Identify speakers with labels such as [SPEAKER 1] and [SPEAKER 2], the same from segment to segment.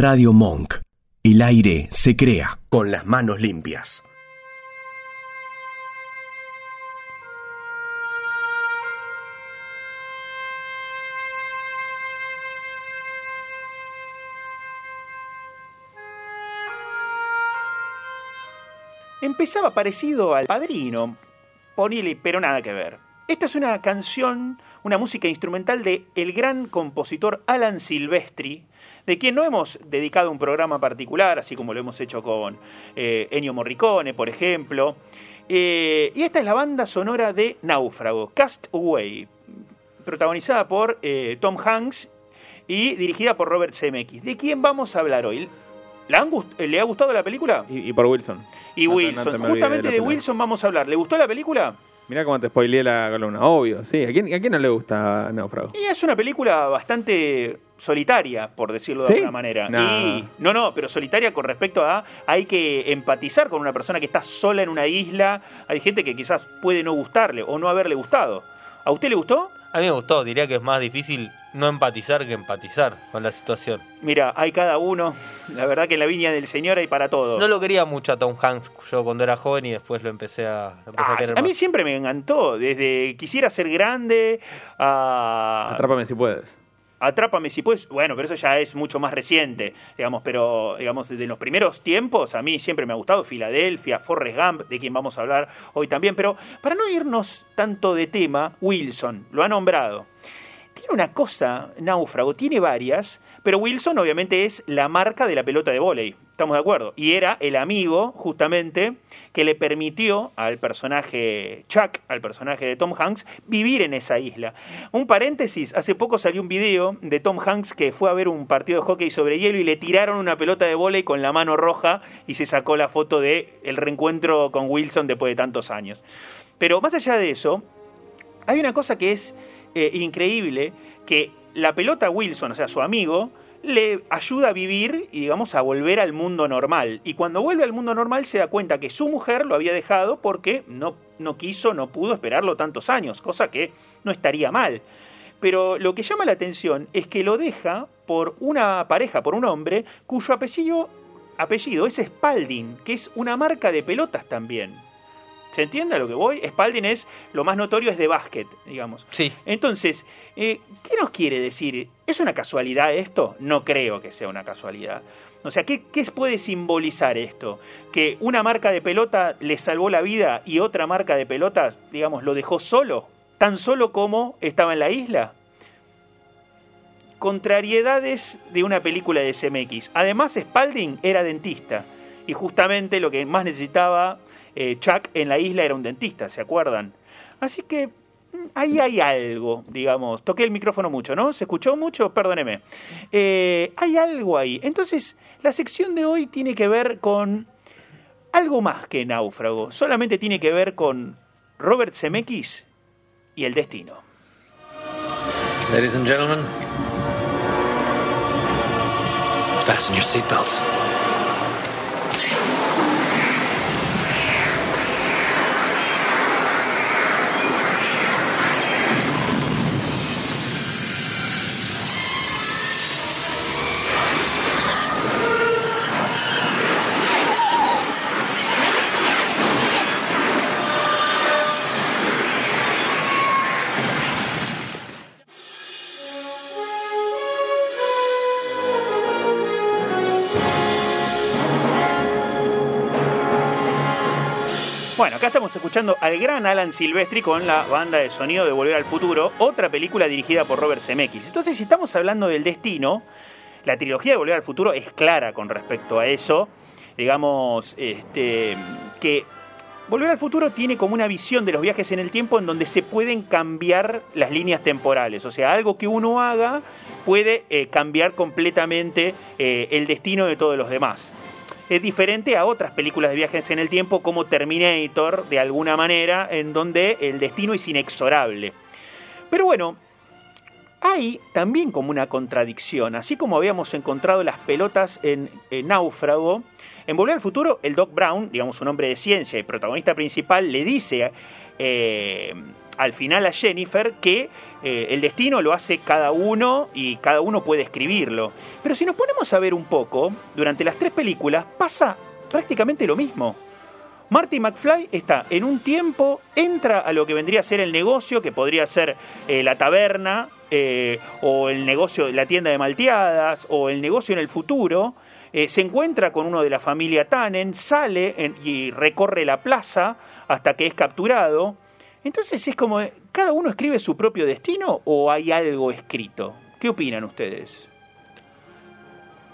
[SPEAKER 1] Radio Monk. El aire se crea con las manos limpias.
[SPEAKER 2] Empezaba parecido al padrino, ponele, pero nada que ver. Esta es una canción, una música instrumental de el gran compositor Alan Silvestri, de quien no hemos dedicado un programa particular, así como lo hemos hecho con eh, Ennio Morricone, por ejemplo. Eh, y esta es la banda sonora de Náufrago, Cast Away, protagonizada por eh, Tom Hanks y dirigida por Robert Zemeckis. ¿De quién vamos a hablar hoy? ¿Le, ha gustado la película?
[SPEAKER 3] Y, por Wilson.
[SPEAKER 2] Y Wilson. Justamente de, Wilson vamos a hablar. ¿Le gustó la película?
[SPEAKER 3] Mira cómo te spoileé la columna. Obvio, sí. ¿A quién, ¿A quién no le gusta Náufrago?
[SPEAKER 2] Y es una película bastante solitaria, por decirlo de alguna manera. Y, no, no, pero solitaria con respecto a hay que empatizar con una persona que está sola en una isla. Hay gente que quizás puede no gustarle o no haberle gustado. ¿A usted le gustó?
[SPEAKER 4] A mí me gustó, diría que es más difícil no empatizar que empatizar con la situación.
[SPEAKER 2] Mira, hay cada uno. La verdad que en la viña del Señor hay para todo.
[SPEAKER 4] No lo quería mucho a Tom Hanks yo cuando era joven y después lo empecé a,
[SPEAKER 2] a,
[SPEAKER 4] querer.
[SPEAKER 2] A mí siempre me encantó, desde quisiera ser grande a...
[SPEAKER 3] Atrápame si puedes.
[SPEAKER 2] Atrápame si puedes, bueno, pero eso ya es mucho más reciente, digamos, pero digamos, desde los primeros tiempos a mí siempre me ha gustado Filadelfia, Forrest Gump, de quien vamos a hablar hoy también, pero para no irnos tanto de tema, Wilson, lo ha nombrado una cosa, náufrago, tiene varias, pero Wilson obviamente es la marca de la pelota de vóley, estamos de acuerdo, y era el amigo justamente que le permitió al personaje Chuck, al personaje de Tom Hanks, vivir en esa isla. Un paréntesis, hace poco salió un video de Tom Hanks que fue a ver un partido de hockey sobre hielo y le tiraron una pelota de vóley con la mano roja y se sacó la foto de el reencuentro con Wilson después de tantos años. Pero más allá de eso, hay una cosa que es eh, increíble que la pelota Wilson, o sea, su amigo, le ayuda a vivir y digamos a volver al mundo normal. Y cuando vuelve al mundo normal se da cuenta que su mujer lo había dejado porque no, no quiso, no pudo esperarlo tantos años, cosa que no estaría mal. Pero lo que llama la atención es que lo deja por una pareja, por un hombre, cuyo apellido, apellido es Spalding, que es una marca de pelotas también. ¿Se entiende a lo que voy? Spalding es, lo más notorio es de básquet, digamos.
[SPEAKER 4] Sí.
[SPEAKER 2] Entonces, eh, ¿qué nos quiere decir? ¿Es una casualidad esto? No creo que sea una casualidad. O sea, ¿qué, ¿qué, puede simbolizar esto? ¿Que una marca de pelota le salvó la vida y otra marca de pelotas, digamos, lo dejó solo? ¿Tan solo como estaba en la isla? Contrariedades de una película de CMX. Además, Spalding era dentista y justamente lo que más necesitaba eh, Chuck en la isla era un dentista, ¿se acuerdan? Así que mm, ahí hay algo, digamos. Toqué el micrófono mucho, ¿no? ¿Se escuchó mucho? Perdóneme. Eh, hay algo ahí. Entonces, la sección de hoy tiene que ver con algo más que náufrago. Solamente tiene que ver con Robert Zemeckis y el destino.
[SPEAKER 5] Ladies and gentlemen, fasten your seatbelts.
[SPEAKER 2] Bueno, acá estamos escuchando al gran Alan Silvestri con la banda de sonido de Volver al Futuro, otra película dirigida por Robert Zemeckis. Entonces, si estamos hablando del destino, la trilogía de Volver al Futuro es clara con respecto a eso. Digamos, este, que Volver al Futuro tiene como una visión de los viajes en el tiempo en donde se pueden cambiar las líneas temporales. O sea, algo que uno haga puede eh, cambiar completamente eh, el destino de todos los demás es diferente a otras películas de viajes en el tiempo como Terminator, de alguna manera, en donde el destino es inexorable. Pero bueno, hay también como una contradicción, así como habíamos encontrado las pelotas en, Náufrago, en Volver al Futuro, el Doc Brown, digamos un hombre de ciencia y protagonista principal, le dice eh, al final a Jennifer que eh, el destino lo hace cada uno y cada uno puede escribirlo. Pero si nos ponemos a ver un poco, durante las tres películas pasa prácticamente lo mismo. Marty McFly está en un tiempo, entra a lo que vendría a ser el negocio, que podría ser eh, la taberna, eh, o el negocio, la tienda de malteadas, o el negocio en el futuro, eh, se encuentra con uno de la familia Tannen, sale y recorre la plaza hasta que es capturado. Entonces es como, ¿cada uno escribe su propio destino o hay algo escrito? ¿Qué opinan ustedes?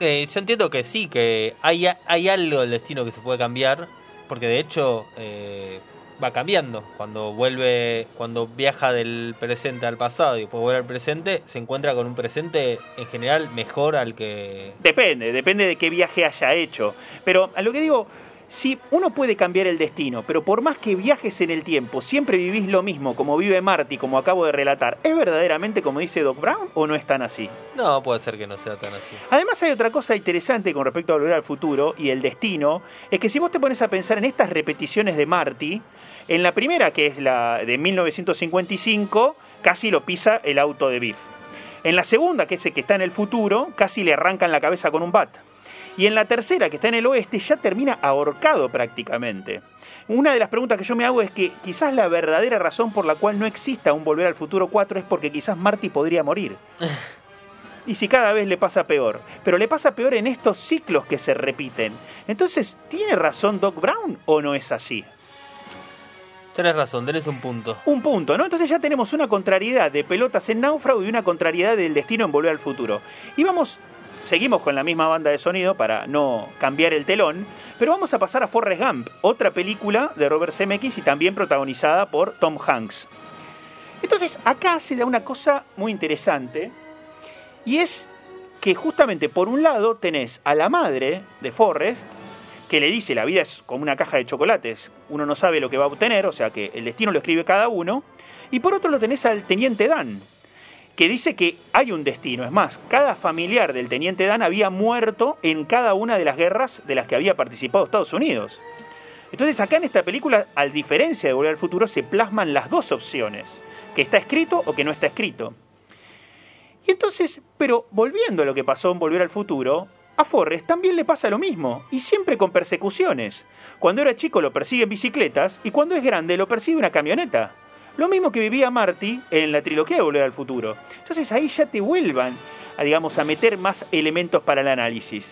[SPEAKER 4] Eh, yo entiendo que sí, que hay, hay algo del destino que se puede cambiar, porque de hecho eh, va cambiando. Cuando vuelve, cuando viaja del presente al pasado y después vuelve al presente, se encuentra con un presente en general mejor al que...
[SPEAKER 2] Depende, depende de qué viaje haya hecho. Pero a lo que digo, si uno puede cambiar el destino, pero por más que viajes en el tiempo, siempre vivís lo mismo como vive Marty, como acabo de relatar, ¿es verdaderamente como dice Doc Brown o no es tan así?
[SPEAKER 4] No, puede ser que no sea tan así.
[SPEAKER 2] Además hay otra cosa interesante con respecto a volver al futuro y el destino, es que si vos te pones a pensar en estas repeticiones de Marty, en la primera, que es la de 1955, casi lo pisa el auto de Biff. En la segunda, que es el que está en el futuro, casi le arrancan la cabeza con un bat. Y en la tercera, que está en el oeste, ya termina ahorcado prácticamente. Una de las preguntas que yo me hago es que quizás la verdadera razón por la cual no exista un Volver al Futuro 4 es porque quizás Marty podría morir. Y si cada vez le pasa peor. Pero le pasa peor en estos ciclos que se repiten. Entonces, ¿tiene razón Doc Brown o no es así?
[SPEAKER 4] Tenés razón, tenés un punto.
[SPEAKER 2] Un punto, ¿no? Entonces ya tenemos una contrariedad de pelotas en náufrago y una contrariedad del destino en volver al futuro. Y vamos, seguimos con la misma banda de sonido para no cambiar el telón, pero vamos a pasar a Forrest Gump, otra película de Robert Zemeckis y también protagonizada por Tom Hanks. Entonces acá se da una cosa muy interesante y es que justamente por un lado tenés a la madre de Forrest que le dice la vida es como una caja de chocolates, uno no sabe lo que va a obtener, o sea que el destino lo escribe cada uno, y por otro lo tenés al teniente Dan, que dice que hay un destino, es más, cada familiar del teniente Dan había muerto en cada una de las guerras de las que había participado Estados Unidos. Entonces acá en esta película, a diferencia de Volver al Futuro, se plasman las dos opciones, que está escrito o que no está escrito. Y entonces, pero volviendo a lo que pasó en Volver al Futuro, a Forrest también le pasa lo mismo, y siempre con persecuciones. Cuando era chico lo persiguen bicicletas, y cuando es grande lo persigue una camioneta. Lo mismo que vivía Marty en la trilogía de Volver al Futuro. Entonces ahí ya te vuelvan, a, digamos, a meter más elementos para el análisis.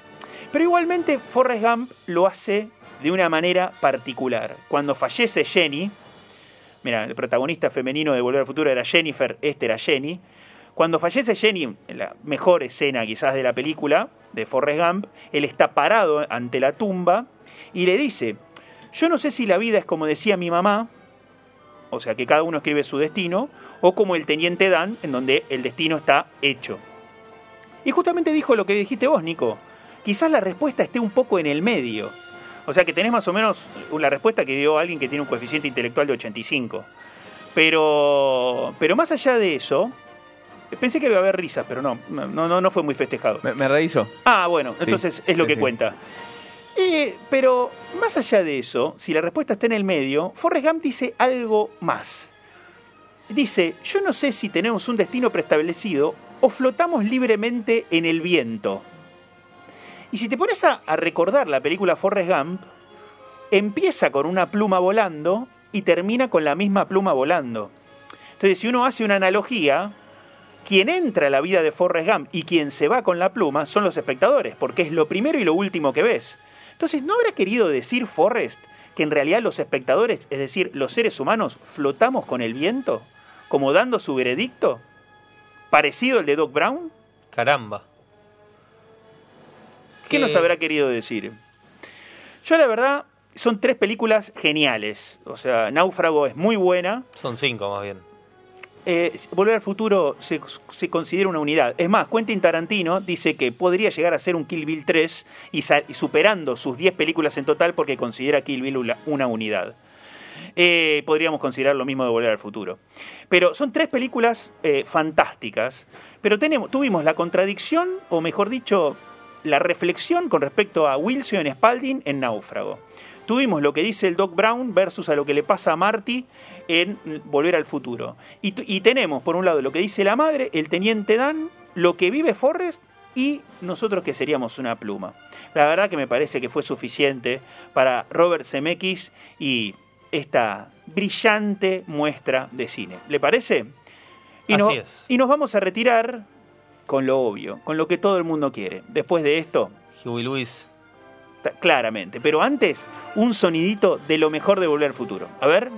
[SPEAKER 2] Pero igualmente Forrest Gump lo hace de una manera particular. Cuando fallece Jenny, mira, el protagonista femenino de Volver al Futuro era Jennifer, este era Jenny. Cuando fallece Jenny, en la mejor escena quizás de la película, de Forrest Gump, él está parado ante la tumba y le dice, yo no sé si la vida es como decía mi mamá, o sea que cada uno escribe su destino, o como el teniente Dan, en donde el destino está hecho. Y justamente dijo lo que dijiste vos, Nico, quizás la respuesta esté un poco en el medio. O sea que tenés más o menos la respuesta que dio alguien que tiene un coeficiente intelectual de 85. Pero, pero más allá de eso, pensé que iba a haber risas, pero no, no, no, no fue muy festejado.
[SPEAKER 3] Me, me reí yo.
[SPEAKER 2] Ah, bueno, entonces es lo
[SPEAKER 3] sí,
[SPEAKER 2] que
[SPEAKER 3] sí.
[SPEAKER 2] cuenta. Eh, pero más allá de eso, si la respuesta está en el medio, Forrest Gump dice algo más. Dice, yo no sé si tenemos un destino preestablecido o flotamos libremente en el viento. Y si te pones a, a recordar la película Forrest Gump, empieza con una pluma volando y termina con la misma pluma volando. Entonces, si uno hace una analogía, quien entra a la vida de Forrest Gump y quien se va con la pluma son los espectadores, porque es lo primero y lo último que ves. Entonces, ¿no habrá querido decir Forrest que en realidad los espectadores, es decir, los seres humanos, flotamos con el viento? Como dando su veredicto? ¿Parecido al de Doc Brown?
[SPEAKER 4] Caramba.
[SPEAKER 2] ¿Qué
[SPEAKER 4] Que-
[SPEAKER 2] nos habrá querido decir? Yo la verdad, son tres películas geniales. O sea, Náufrago es muy buena.
[SPEAKER 4] Son cinco más bien.
[SPEAKER 2] Eh, Volver al futuro se, considera una unidad. Es más, Quentin Tarantino dice que podría llegar a ser un Kill Bill 3 y, superando sus 10 películas en total porque considera Kill Bill una, una unidad. Eh, podríamos considerar lo mismo de Volver al futuro. Pero son tres películas eh, fantásticas. Pero tenemos, tuvimos la contradicción, o mejor dicho, la reflexión con respecto a Wilson Spalding en Náufrago.
[SPEAKER 6] Tuvimos lo que dice el Doc Brown versus a lo que le pasa a Marty en Volver al Futuro. Y, tenemos, por un lado, lo que dice la madre, el teniente Dan, lo que vive Forrest y nosotros que seríamos una pluma. La verdad que me parece que fue suficiente para Robert Zemeckis y esta brillante muestra de cine. ¿Le parece? Y,
[SPEAKER 4] Así
[SPEAKER 6] no-
[SPEAKER 4] es.
[SPEAKER 6] y nos vamos a retirar con lo obvio, con lo que todo el mundo quiere. Después de esto,
[SPEAKER 4] Huey Lewis.
[SPEAKER 6] Claramente. Pero antes, un sonidito de lo mejor de Volver al Futuro. A ver.